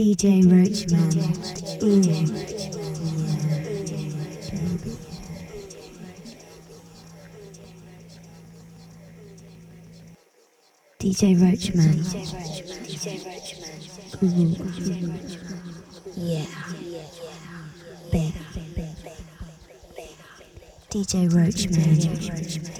DJ Roachman. Ooh. Mm. Yeah. DJ Roachman. Mm. Yeah. Baby. DJ Roachman.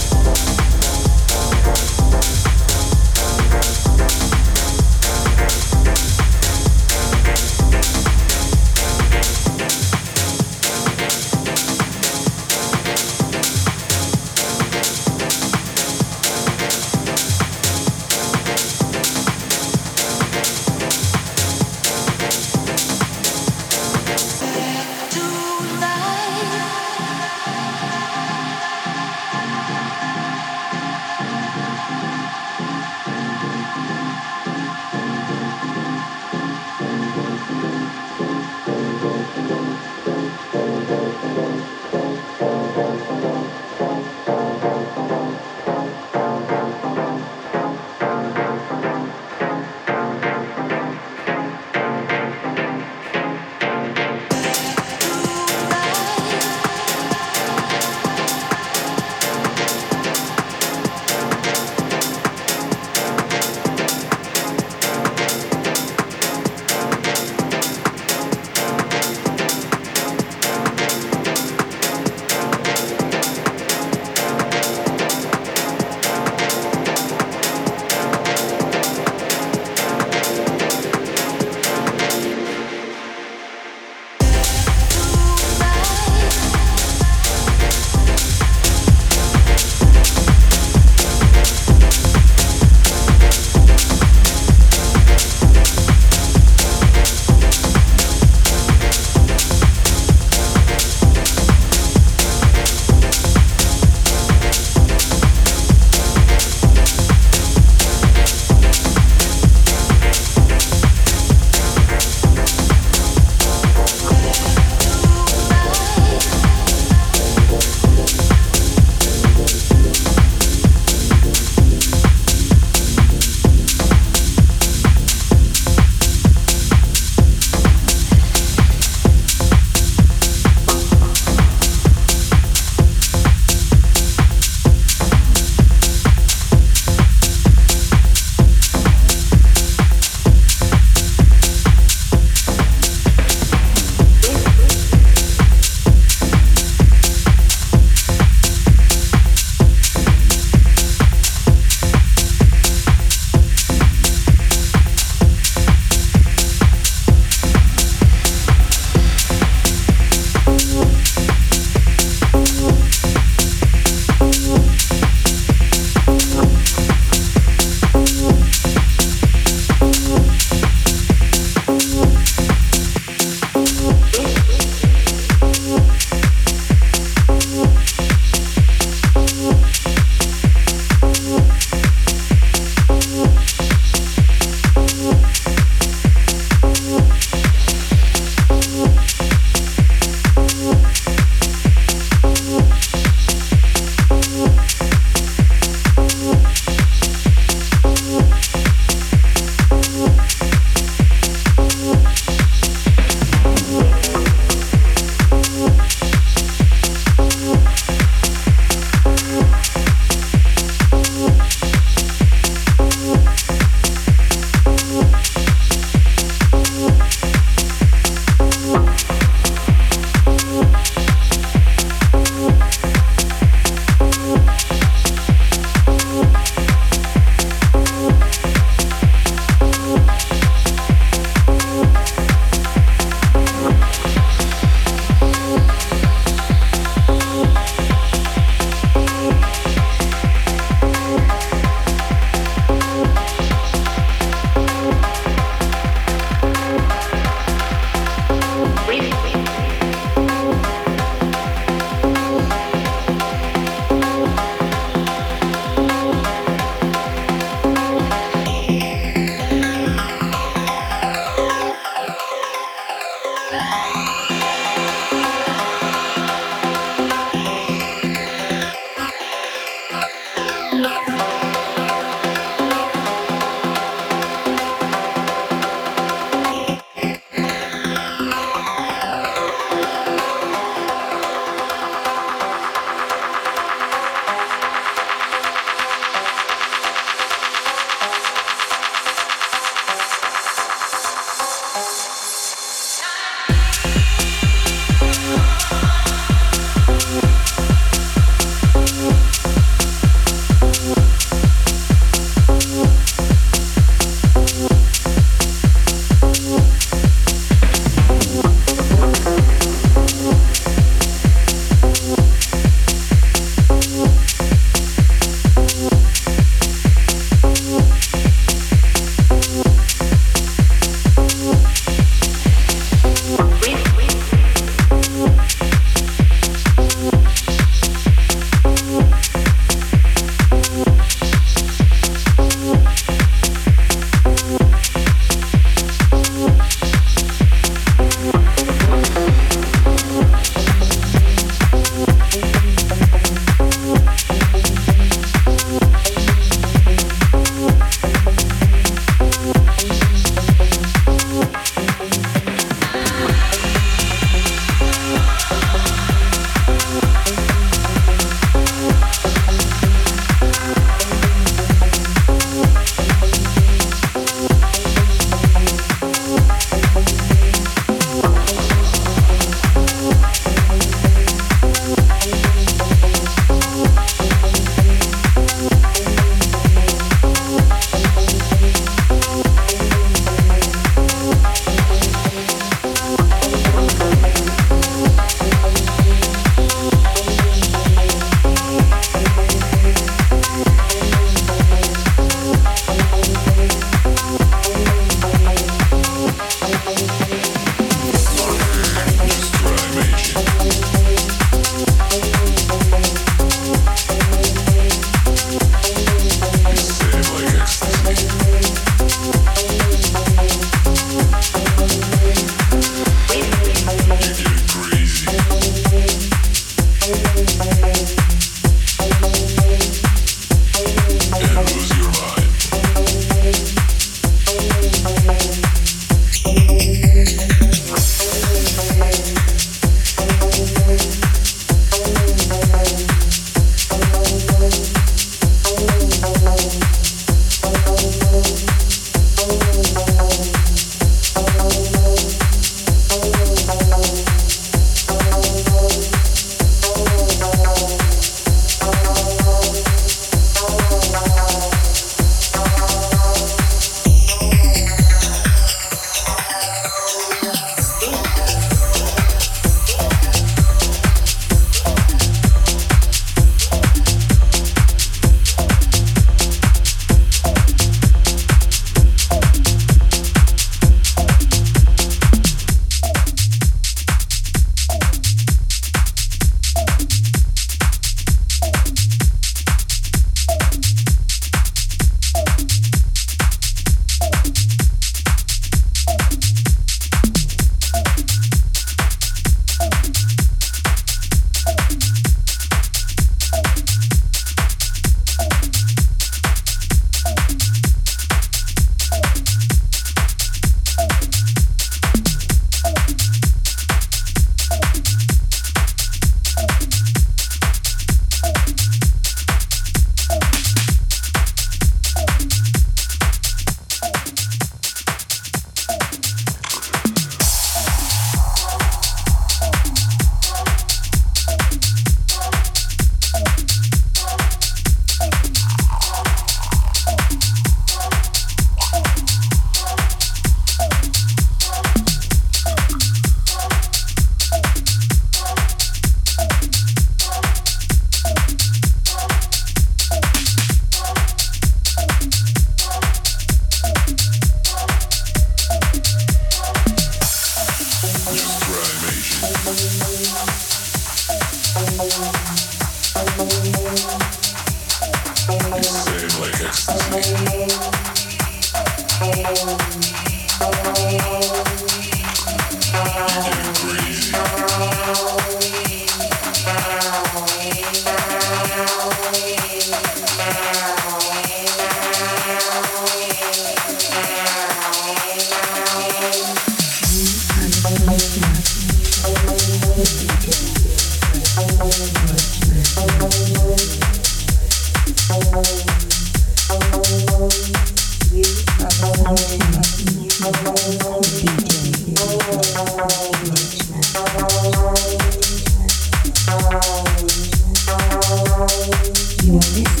Thank